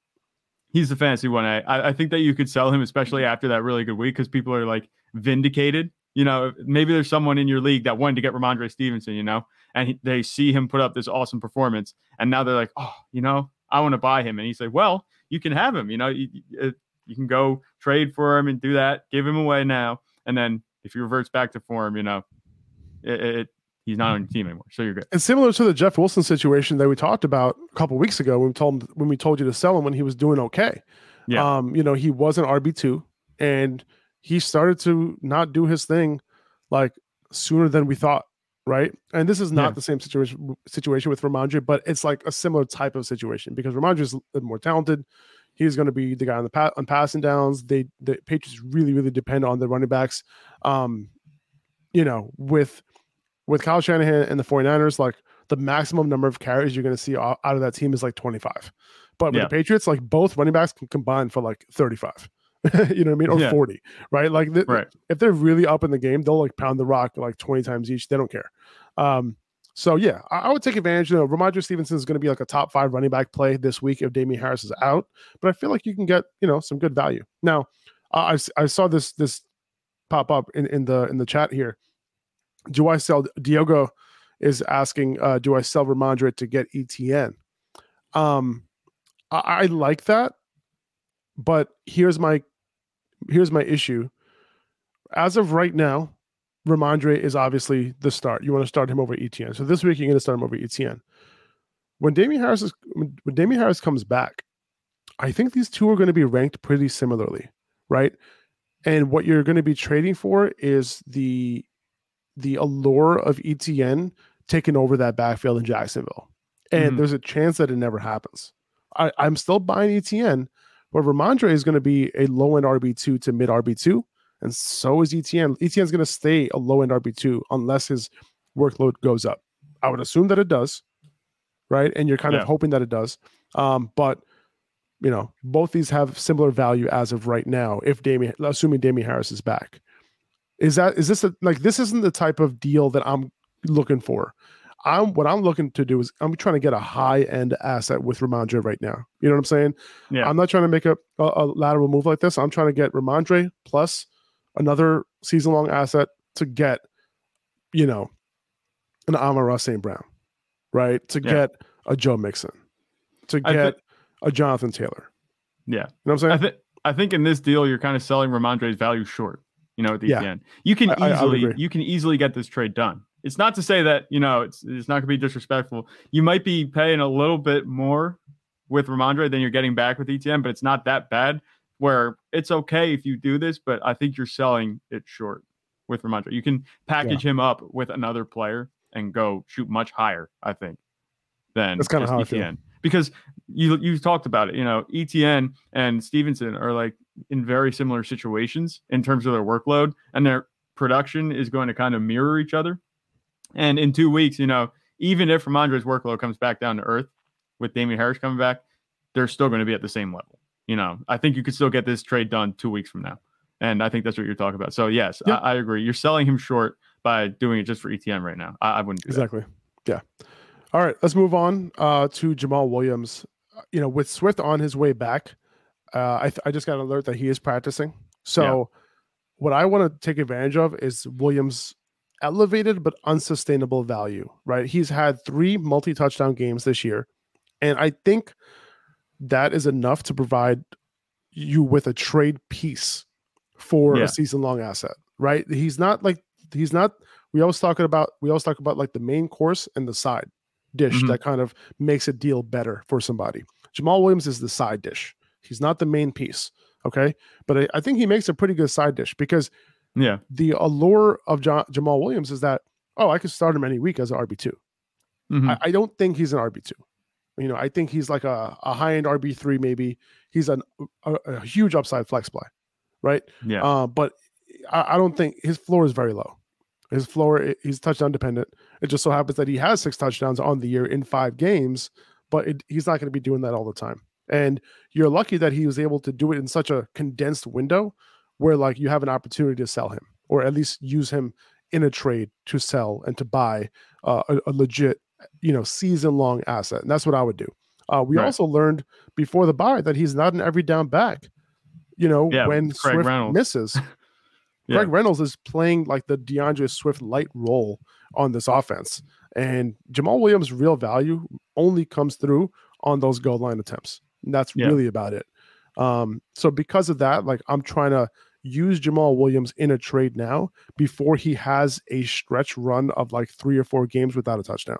he's the fantasy one. I, I think that you could sell him, especially after that really good week, because people are like vindicated. You know, maybe there's someone in your league that wanted to get Rhamondre Stevenson, you know, and he, they see him put up this awesome performance, and now they're like, oh, you know, I want to buy him, and he's like, well, you can have him. You know, you, uh, you can go trade for him and do that, give him away now, and then if he reverts back to form, you know, it, it he's not on your team anymore. So you're good. It's similar to the Jeff Wilson situation that we talked about a couple weeks ago when we told him when we told you to sell him when he was doing okay. Yeah. Um, you know, he was an RB two and he started to not do his thing like sooner than we thought. Right. And this is not yeah. the same situation situation with Rhamondre, but it's like a similar type of situation because Rhamondre is more talented. He's going to be the guy on the pa- on passing downs. They the Patriots really really depend on the running backs. Um, you know, with with Kyle Shanahan and the 49ers, like the maximum number of carries you're going to see out of that team is like 25. But with yeah. the Patriots, like both running backs can combine for like 35. you know what I mean? Or yeah. 40, right? Like th- right. if they're really up in the game, they'll like pound the rock like 20 times each. They don't care. Um, so yeah, I, I, would take advantage. You know, Rhamondre Stevenson is going to be like a top five running back play this week if Damien Harris is out. But I feel like you can get you know some good value. Now, I I saw this this pop up in, in the in the chat here do I sell Diogo is asking, uh, do I sell Rhamondre to get ETN? Um, I, I like that, but here's my here's my issue. As of right now, Rhamondre is obviously the start. You want to start him over ETN. So this week you're going to start him over ETN. When Damien Harris is when Damien Harris comes back, I think these two are going to be ranked pretty similarly, right? And what you're going to be trading for is the the allure of ETN taking over that backfield in Jacksonville. And mm-hmm. there's a chance that it never happens. I, I'm still buying ETN, but Rhamondre is going to be a low end RB2 to mid RB2. And so is ETN. ETN is going to stay a low end RB2 unless his workload goes up. I would assume that it does, right? And you're kind yeah. of hoping that it does. Um, but you know, both these have similar value as of right now. If Damien, assuming Damien Harris is back, is that is this a, like this isn't the type of deal that I'm looking for. I'm what I'm looking to do is I'm trying to get a high end asset with Rhamondre right now. You know what I'm saying? Yeah. I'm not trying to make a, a, a lateral move like this. I'm trying to get Rhamondre plus another season long asset to get, you know, an Amon-Ra St. Brown, right? To yeah. get a Joe Mixon, to get th- a Jonathan Taylor. Yeah. You know what I'm saying? I, th- I think in this deal, you're kind of selling Rhamondre's value short you know, at the yeah. end. You can I, easily I you can easily get this trade done. It's not to say that, you know, it's it's not gonna be disrespectful. You might be paying a little bit more with Rhamondre than you're getting back with ETN, but it's not that bad where it's okay if you do this, but I think you're selling it short with Rhamondre. You can package yeah. him up with another player and go shoot much higher, I think, than That's kind of how ETN. Because you you talked about it, you know, ETN and Stevenson are like in very similar situations in terms of their workload and their production is going to kind of mirror each other. And in two weeks, you know, even if Rhamondre's workload comes back down to earth with Damien Harris coming back, they're still going to be at the same level. You know, I think you could still get this trade done two weeks from now. And I think that's what you're talking about. So, yes, yep. I, I, agree. You're selling him short, by doing it just for ETN right now. I, I wouldn't exactly. Yeah. All right, let's move on uh, to Jamaal Williams. You know, with Swift on his way back, uh, I, th- I just got an alert that he is practicing. So, yeah. what I want to take advantage of is Williams' elevated but unsustainable value. Right, he's had three multi-touchdown games this year, and I think that is enough to provide you with a trade piece for yeah. a season-long asset. Right, he's not like he's not. We always talking about we always talk about like the main course and the side dish mm-hmm. that kind of makes a deal better for somebody. Jamaal Williams is the side dish. He's not the main piece. Okay. But I, I think he makes a pretty good side dish because yeah, the allure of Jamaal Williams is that, oh, I could start him any week as an RB2. Mm-hmm. I, I, don't think he's an RB2. You know, I think he's like a, a high end RB3, maybe. He's an, a, a huge upside flex play. Right. Yeah. Uh, but I, I don't think his floor is very low. His floor, he's touchdown dependent. It just so happens that he has six touchdowns on the year in five games, but it, he's not going to be doing that all the time. And you're lucky that he was able to do it in such a condensed window where like you have an opportunity to sell him or at least use him in a trade to sell and to bye uh, a, a, legit, you know, season long asset. And that's what I would do. Uh, we right. also learned before the buy that he's not an every down back. You know, yeah, when Craig Swift Reynolds. misses, Yeah. Greg Reynolds is playing like the D'Andre Swift light role on this offense. And Jamaal Williams' real value only comes through on those goal line attempts. And that's yeah. really about it. Um, so because of that, like I'm trying to use Jamaal Williams in a trade now before he has a stretch run of like three or four games without a touchdown.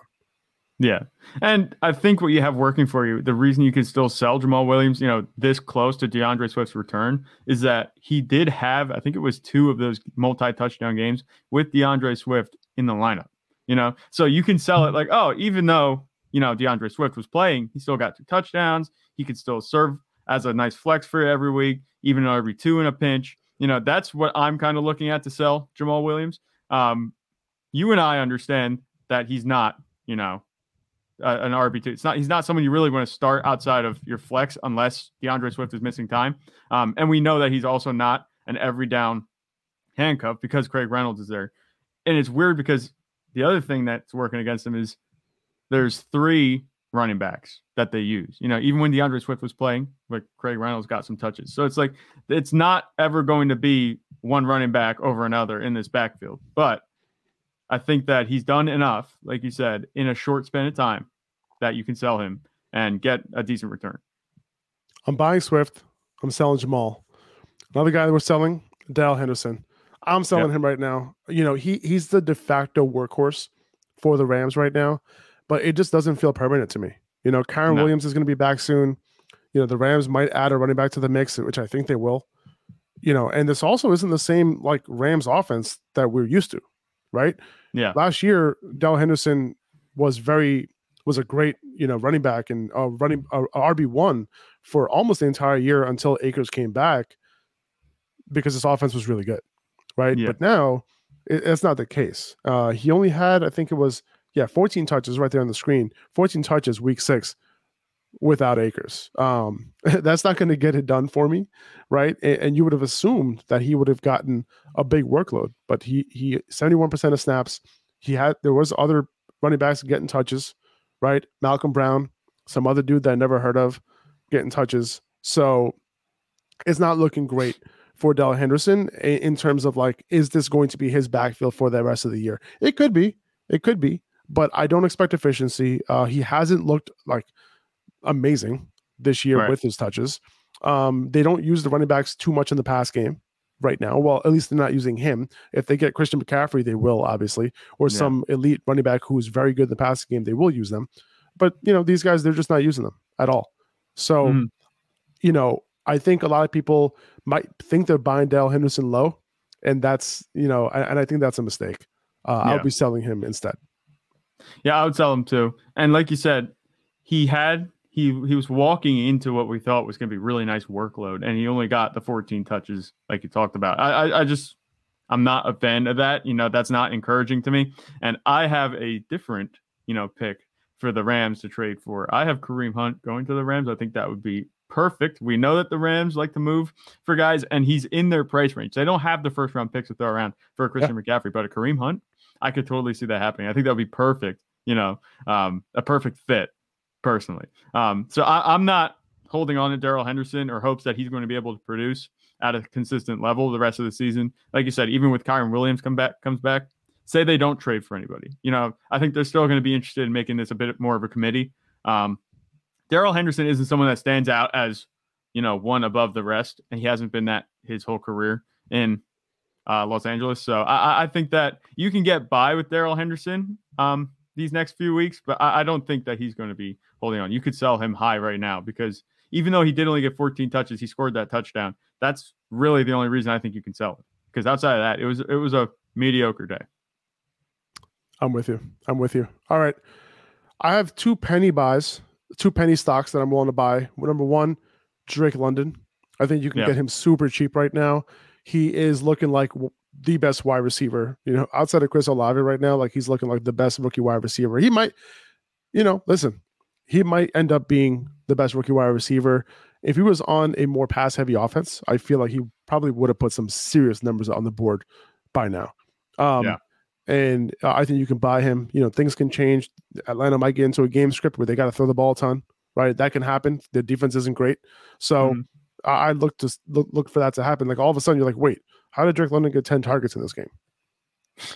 Yeah. And I think what you have working for you, the reason you can still sell Jamaal Williams, you know, this close to D'Andre Swift's return is that he did have, I think it was two of those multi touchdown games with D'Andre Swift in the lineup, you know? So you can sell it like, oh, even though, you know, D'Andre Swift was playing, he still got two touchdowns. He could still serve as a nice flex for every week, even an RB2 in a pinch. You know, that's what I'm kind of looking at to sell Jamaal Williams. Um, you and I understand that he's not, you know, uh, an RB two. It's not. He's not someone you really want to start outside of your flex unless D'Andre Swift is missing time. Um, and we know that he's also not an every down handcuff because Craig Reynolds is there. And it's weird because the other thing that's working against him is there's three running backs that they use. You know, even when D'Andre Swift was playing, like Craig Reynolds got some touches. So it's like it's not ever going to be one running back over another in this backfield. But I think that he's done enough, like you said, in a short span of time that you can sell him and get a decent return. I'm buying Swift. I'm selling Jamaal. Another guy that we're selling, Darrell Henderson. I'm selling yep. him right now. You know, he he's the de facto workhorse for the Rams right now, but it just doesn't feel permanent to me. You know, Kyren no. Williams is going to be back soon. You know, the Rams might add a running back to the mix, which I think they will. You know, and this also isn't the same like Rams offense that we're used to right? Yeah. Last year, Dell Henderson was very was a great you know running back and uh, running uh, RB one for almost the entire year until Akers came back because his offense was really good, right? Yeah. But now it, it's not the case. Uh, he only had I think it was yeah 14 touches right there on the screen, 14 touches week six without Akers. Um, that's not going to get it done for me, right? And, and, you would have assumed that he would have gotten a big workload, but he he 71% of snaps. He had there was other running backs getting touches, right? Malcolm Brown, some other dude that I never heard of, getting touches. So it's not looking great for Dell Henderson in terms of like, is this going to be his backfield for the rest of the year? It could be, it could be, but I don't expect efficiency. Uh, he hasn't looked like amazing this year right. with his touches. Um, they don't use the running backs too much in the pass game right now. Well, at least they're not using him. If they get Christian McCaffrey, they will obviously, or yeah. some elite running back who is very good in the passing game, they will use them. But you know, these guys, they're just not using them at all. So, mm. you know, I think a lot of people might think they're buying Dale Henderson low, and that's you know, and I think that's a mistake. Uh, yeah. I'll be selling him instead. Yeah, I would sell him too. And like you said, he had he he was walking into what we thought was going to be really nice workload, and he only got the 14 touches, like you talked about. I, I, I just I'm not a fan of that. You know, that's not encouraging to me. And I have a different you know pick for the Rams to trade for. I have Kareem Hunt going to the Rams. I think that would be perfect. We know that the Rams like to move for guys, and he's in their price range. They don't have the first round picks to throw around for Christian yeah. McCaffrey, but a Kareem Hunt, I could totally see that happening. I think that would be perfect. You know, um, a perfect fit personally. Um, so I, I'm not holding on to Darrell Henderson or hopes that he's going to be able to produce at a consistent level the rest of the season. Like you said, even with Kyren Williams come back comes back, say they don't trade for anybody. You know, I think they're still going to be interested in making this a bit more of a committee. Um, Darrell Henderson isn't someone that stands out as you know one above the rest, and he hasn't been that his whole career in uh, Los Angeles. So I, I, think that you can get by with Darrell Henderson um, these next few weeks, but I, I don't think that he's going to be holding on. You could sell him high right now because even though he did only get 14 touches, he scored that touchdown. That's really the only reason I think you can sell it. Because outside of that, it was it was a mediocre day. I'm with you. I'm with you. All right. I have two penny buys, two penny stocks that I'm willing to buy. Number one, Drake London. I think you can yeah. get him super cheap right now. He is looking like the best wide receiver, you know, outside of Chris Olave right now. Like he's looking like the best rookie wide receiver. He might, you know, listen, he might end up being the best rookie wide receiver. If he was on a more pass heavy offense, I feel like he probably would have put some serious numbers on the board by now. Um, yeah. And I think you can buy him. You know, things can change. Atlanta might get into a game script where they got to throw the ball a ton, right? That can happen. The defense isn't great. So mm-hmm. I, I look to look, look for that to happen. Like all of a sudden, you're like, wait, how did Drake London get 10 targets in this game?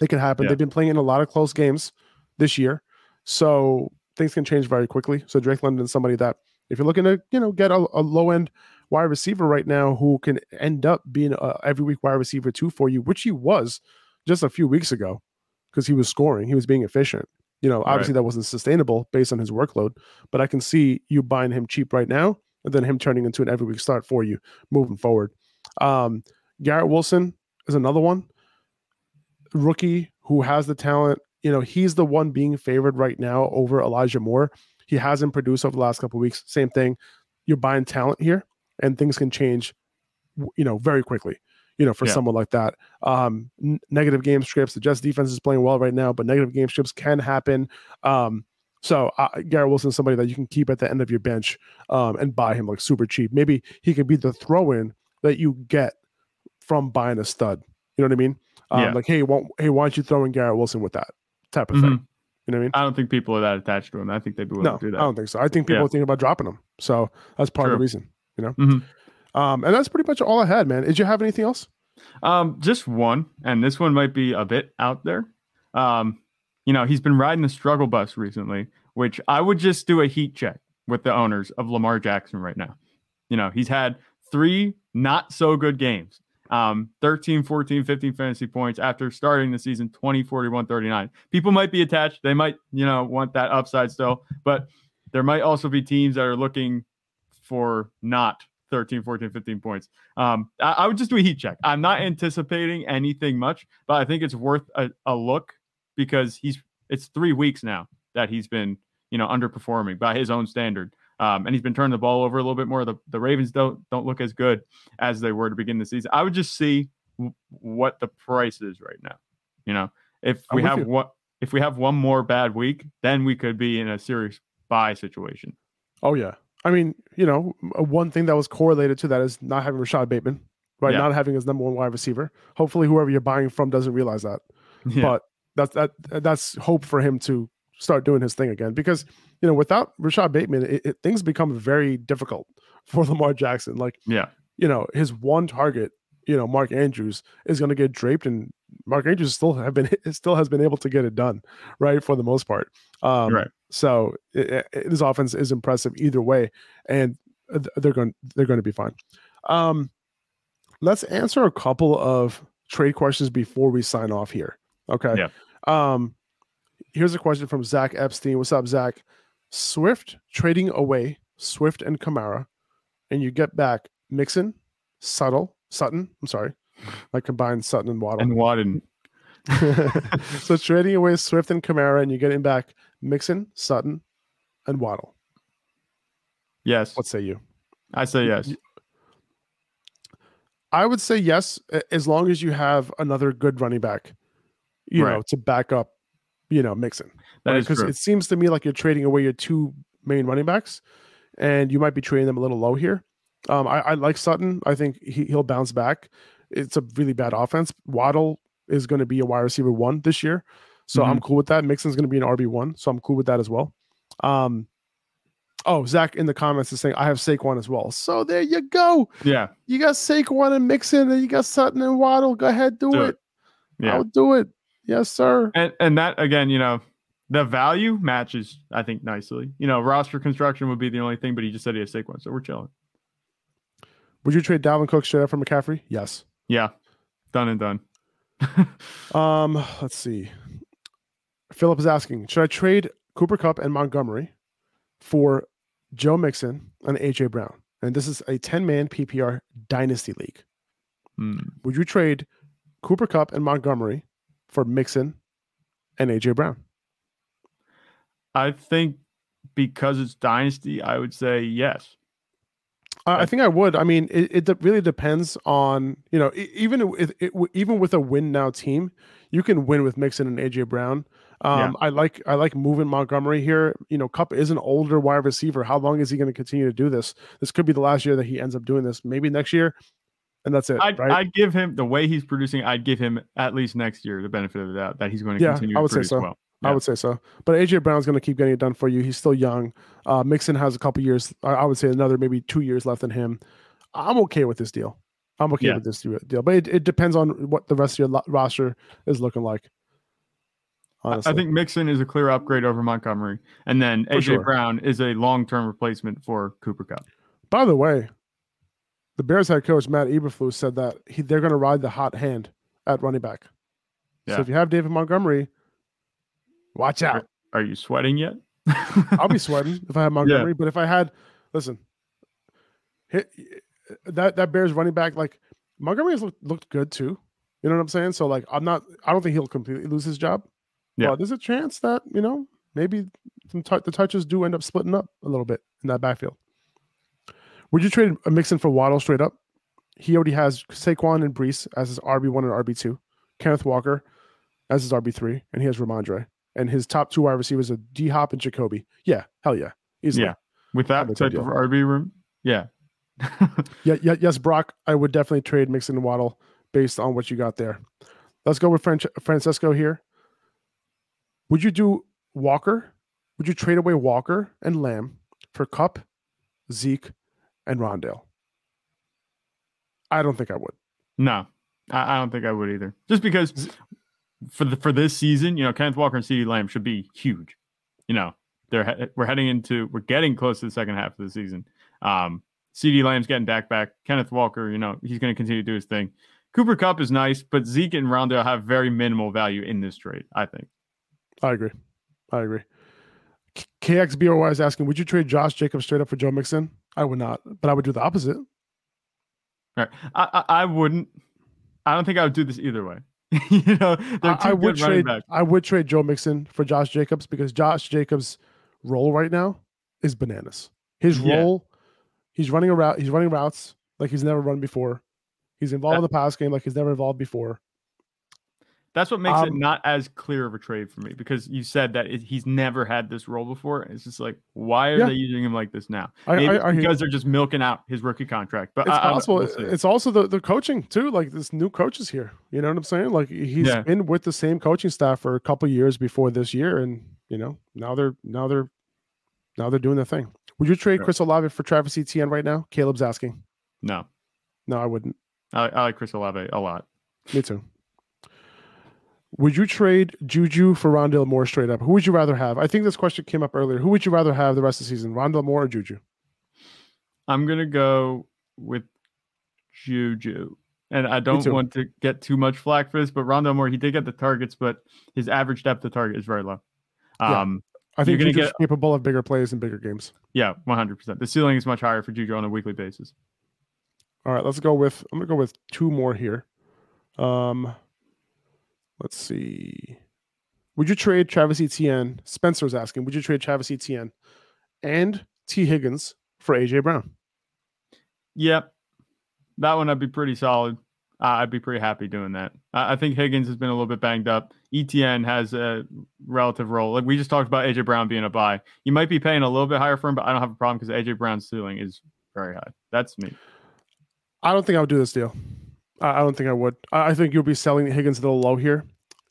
It can happen. Yeah. They've been playing in a lot of close games this year. So things can change very quickly. So Drake London is somebody that if you're looking to, you know, get a, a low end wide receiver right now who can end up being a every week wide receiver two for you, which he was just a few weeks ago because he was scoring, he was being efficient. You know, obviously right. that wasn't sustainable based on his workload, but I can see you buying him cheap right now and then him turning into an every week start for you moving forward. Um, Garrett Wilson is another one rookie who has the talent. You know, he's the one being favored right now over Elijah Moore. He hasn't produced over the last couple weeks. Same thing. You're buying talent here, and things can change, you know, very quickly. You know, for yeah. someone like that, um, n- negative game scripts. The Jets defense is playing well right now, but negative game scripts can happen. Um, so uh, Garrett Wilson is somebody that you can keep at the end of your bench um, and buy him like super cheap. Maybe he could be the throw-in that you get from buying a stud. You know what I mean? Um, yeah. Like, hey, why, hey, why don't you throw in Garrett Wilson with that type of mm-hmm. thing? You know what I mean? I don't think people are that attached to him. I think they'd be willing no, to do that. I don't think so. I think people yeah. are thinking about dropping him. So that's part True. of the reason. You know. Mm-hmm. Um, and that's pretty much all I had, man. Did you have anything else? Um, just one, and this one might be a bit out there. Um, you know, he's been riding the struggle bus recently, which I would just do a heat check with the owners of Lamar Jackson right now. You know, he's had three not so good games um, 13, 14, 15 fantasy points after starting the season 20, 41, 39. People might be attached. They might, you know, want that upside still, but there might also be teams that are looking for not 13, 14, 15 points. Um, I, I, would just do a heat check. I'm not anticipating anything much, but I think it's worth a, a look because he's it's three weeks now that he's been, you know, underperforming by his own standard. Um, and he's been turning the ball over a little bit more. The, the Ravens don't don't look as good as they were to begin the season. I would just see w- what the price is right now. You know, if we have what if we have one more bad week, then we could be in a serious buy situation. Oh yeah, I mean, you know, one thing that was correlated to that is not having Rashod Bateman, right? Yeah. Not having his number one wide receiver. Hopefully, whoever you're buying from doesn't realize that. Yeah. But that's that that's hope for him to start doing his thing again because you know without Rashod Bateman, it, it, things become very difficult for Lamar Jackson. Like, yeah, you know, his one target, you know, Mark Andrews is going to get draped, and Mark Andrews still have been still has been able to get it done, right, for the most part. Um, right. So it, it, this offense is impressive either way, and they're going they're going to be fine. Um, let's answer a couple of trade questions before we sign off here. Okay. Yeah. Um, here's a question from Zach Epstein. What's up, Zach? Swift trading away Swift and Kamara, and you get back Mixon, Subtle, Sutton. I'm sorry, I combined Sutton and Waddle. And Wadden. so trading away Swift and Kamara, and you're getting back Mixon, Sutton, and Waddle. Yes. What say you? I say yes. I would say yes, as long as you have another good running back, you right. know, to back up you know, Mixon. Because right? it seems to me like you're trading away your two main running backs, and you might be trading them a little low here. Um, I, I like Sutton. I think he, he'll bounce back. It's a really bad offense. Waddle is going to be a wide receiver one this year. So I'm Mhm. cool with that. Mixon's going to be an RB1, so I'm cool with that as well. Um, oh, Zach in the comments is saying I have Saquon as well. So there you go. Yeah. You got Saquon and Mixon, and you got Sutton and Waddle. Go ahead, do, Do it. it. Yeah. I'll do it. Yes, sir. And and that again, you know, the value matches, I think, nicely. You know, roster construction would be the only thing, but he just said he has Saquon, so we're chilling. Would you trade Dalvin Cook straight up for McCaffrey? Yes. Yeah. Done and done. Um, let's see. Philip is asking, should I trade Cooper Kupp and Montgomery for Joe Mixon and AJ Brown? And this is a 10-man PPR dynasty league. Hmm. Would you trade Cooper Kupp and Montgomery for Mixon and AJ Brown? I think because it's dynasty, I would say yes. I, I think I would. I mean, it, it really depends on you know even with it, even with a win now team, you can win with Mixon and AJ Brown. Um, I like I like moving Montgomery here. You know, Kupp is an older wide receiver. How long is he going to continue to do this? This could be the last year that he ends up doing this. Maybe next year, and that's it. I'd, right? I'd give him the way he's producing. I'd give him at least next year the benefit of the doubt that he's going to Yeah, continue I to would say so. well. I would say so. But AJ Brown's going to keep getting it done for you. He's still young. Uh, Mixon has a couple years. I would say another maybe two years left in him. I'm okay with this deal. I'm okay Yeah. with this deal, but it, it depends on what the rest of your lo- roster is looking like. I- Honestly, I think Mixon is a clear upgrade over Montgomery, and then For AJ sure. Brown is a long-term replacement for Cooper Kupp. By the way, the Bears head coach Matt Eberflus said that he, they're going to ride the hot hand at running back. Yeah. So if you have David Montgomery, watch out. Are you sweating yet? I'll be sweating if I had Montgomery. But if I had, listen, hit, that that Bears running back like Montgomery has looked, looked good too. You know what I'm saying? So like, I'm not. I don't think he'll completely lose his job. Yeah. But there's a chance that you know maybe some tou- the touches do end up splitting up a little bit in that backfield. Would you trade a Mixon for Waddle straight up? He already has Saquon and Breece as his RB one and RB two, Kenneth Walker as his RB three, and he has Rhamondre. And his top two wide receivers are D Hop and Jacoby. Yeah, hell yeah, easily. Yeah. With that type of. RB room, yeah. yeah, yeah, yes, Brock. I would definitely trade Mixon and Waddle based on what you got there. Let's go with Fran- Francesco here. Would you do Walker? Would you trade away Walker and Lamb for Kupp, Zeke, and Rondale? I don't think I would. No, I, I don't think I would either. Just because for the for this season, you know, Kenneth Walker and CeeDee Lamb should be huge. You know, they're we're heading into we're getting close to the second half of the season. Um, CeeDee Lamb's getting Dak back. Kenneth Walker, you know, he's going to continue to do his thing. Cooper Kupp is nice, but Zeke and Rondale have very minimal value in this trade. I think. I agree. I agree. K- KXBOY is asking, would you trade Josh Jacobs straight up for Joe Mixon? I would not, but I would do the opposite. Right. I, I I wouldn't. I don't think I would do this either way. you know, I, I would trade. I would trade Joe Mixon for Josh Jacobs because Josh Jacobs' role right now is bananas. His Yeah. role, he's running around. He's running routes like he's never run before. He's involved in the pass game like he's never involved before. That's what makes it Um, not as clear of a trade for me because you said that it, he's never had this role before. It's just like, why are Yeah. they using him like this now? I- Maybe I- I hear- because they're just milking out his rookie contract. But It's I, I possible. we'll it's also the, the coaching too. Like this new coach is here. You know what I'm saying? Like he's Yeah. been with the same coaching staff for a couple years before this year, and you know now they're now they're now they're doing their thing. Would you trade Sure. Chris Olave for Travis Etienne right now? Caleb's asking. no, No, I wouldn't. I, I like Chris Olave a lot. Me too. Would you trade Juju for Rondale Moore straight up? Who would you rather have? I think this question came up earlier. Who would you rather have the rest of the season, Rondale Moore or Juju? I'm gonna go with Juju. And I don't want to get too much flack for this, but Rondo Moore, he did get the targets, but his average depth of target is very low. Yeah. Um, I think You're gonna Juju's get- capable of bigger plays and bigger games. yeah, 100%. The ceiling is much higher for Juju on a weekly basis. All right, let's go with. I'm gonna go with two more here. Um, let's see. Would you trade Travis Etienne? Spencer's asking. Would you trade Travis Etienne and Tee Higgins for AJ Brown? Yep. That one I'd be pretty solid. Uh, I'd be pretty happy doing that. I I think Higgins has been a little bit banged up. ETN has a relative role. Like we just talked about AJ Brown being a buy. You might be paying a little bit higher for him, but I don't have a problem because AJ Brown's ceiling is very high. That's me. I don't think I would do this deal. I, don't think I would. I, think you'll be selling Higgins a little low here.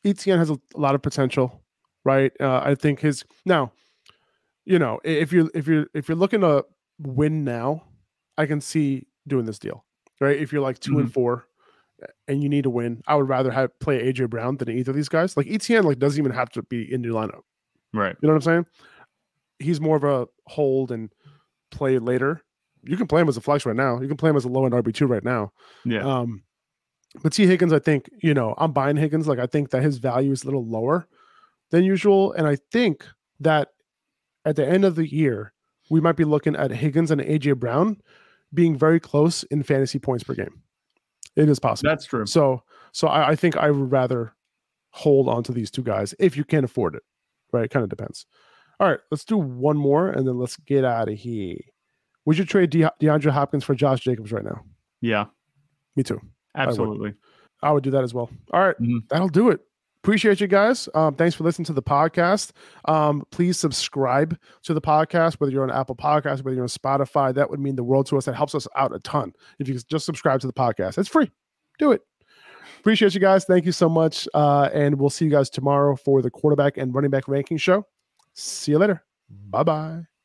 ETN has a, lot of potential, right? Uh, I think his now, you know, if you're if you're if you're looking to win now, I can see doing this deal, right? If you're like 2 and four and you need to win, I would rather have play AJ Brown than either of these guys. Like ETN, like doesn't even have to be in your lineup. Right. You know what I'm saying? He's more of a hold and play later. You can play him as a flex right now. You can play him as a low end RB two right now. Yeah. Um, but Tee Higgins, I think you know I'm buying Higgins. Like I think that his value is a little lower than usual, and I think that at the end of the year we might be looking at Higgins and AJ Brown being very close in fantasy points per game. It is possible. That's true. So, so I, I think I would rather hold on to these two guys if you can afford it. Right? It kind of depends. All right, let's do one more and then let's get out of here. Would you trade De- DeAndre Hopkins for Josh Jacobs right now? Yeah. Me too. Absolutely. I would do that as well. All right, Mhm. that'll do it. Appreciate you guys. Um, thanks for listening to the podcast. Um, please subscribe to the podcast, whether you're on Apple Podcasts, whether you're on Spotify. That would mean the world to us. That helps us out a ton. If you just subscribe to the podcast, it's free. Do it. Appreciate you guys. Thank you so much. Uh, and we'll see you guys tomorrow for the quarterback and running back ranking show. See you later. Bye bye.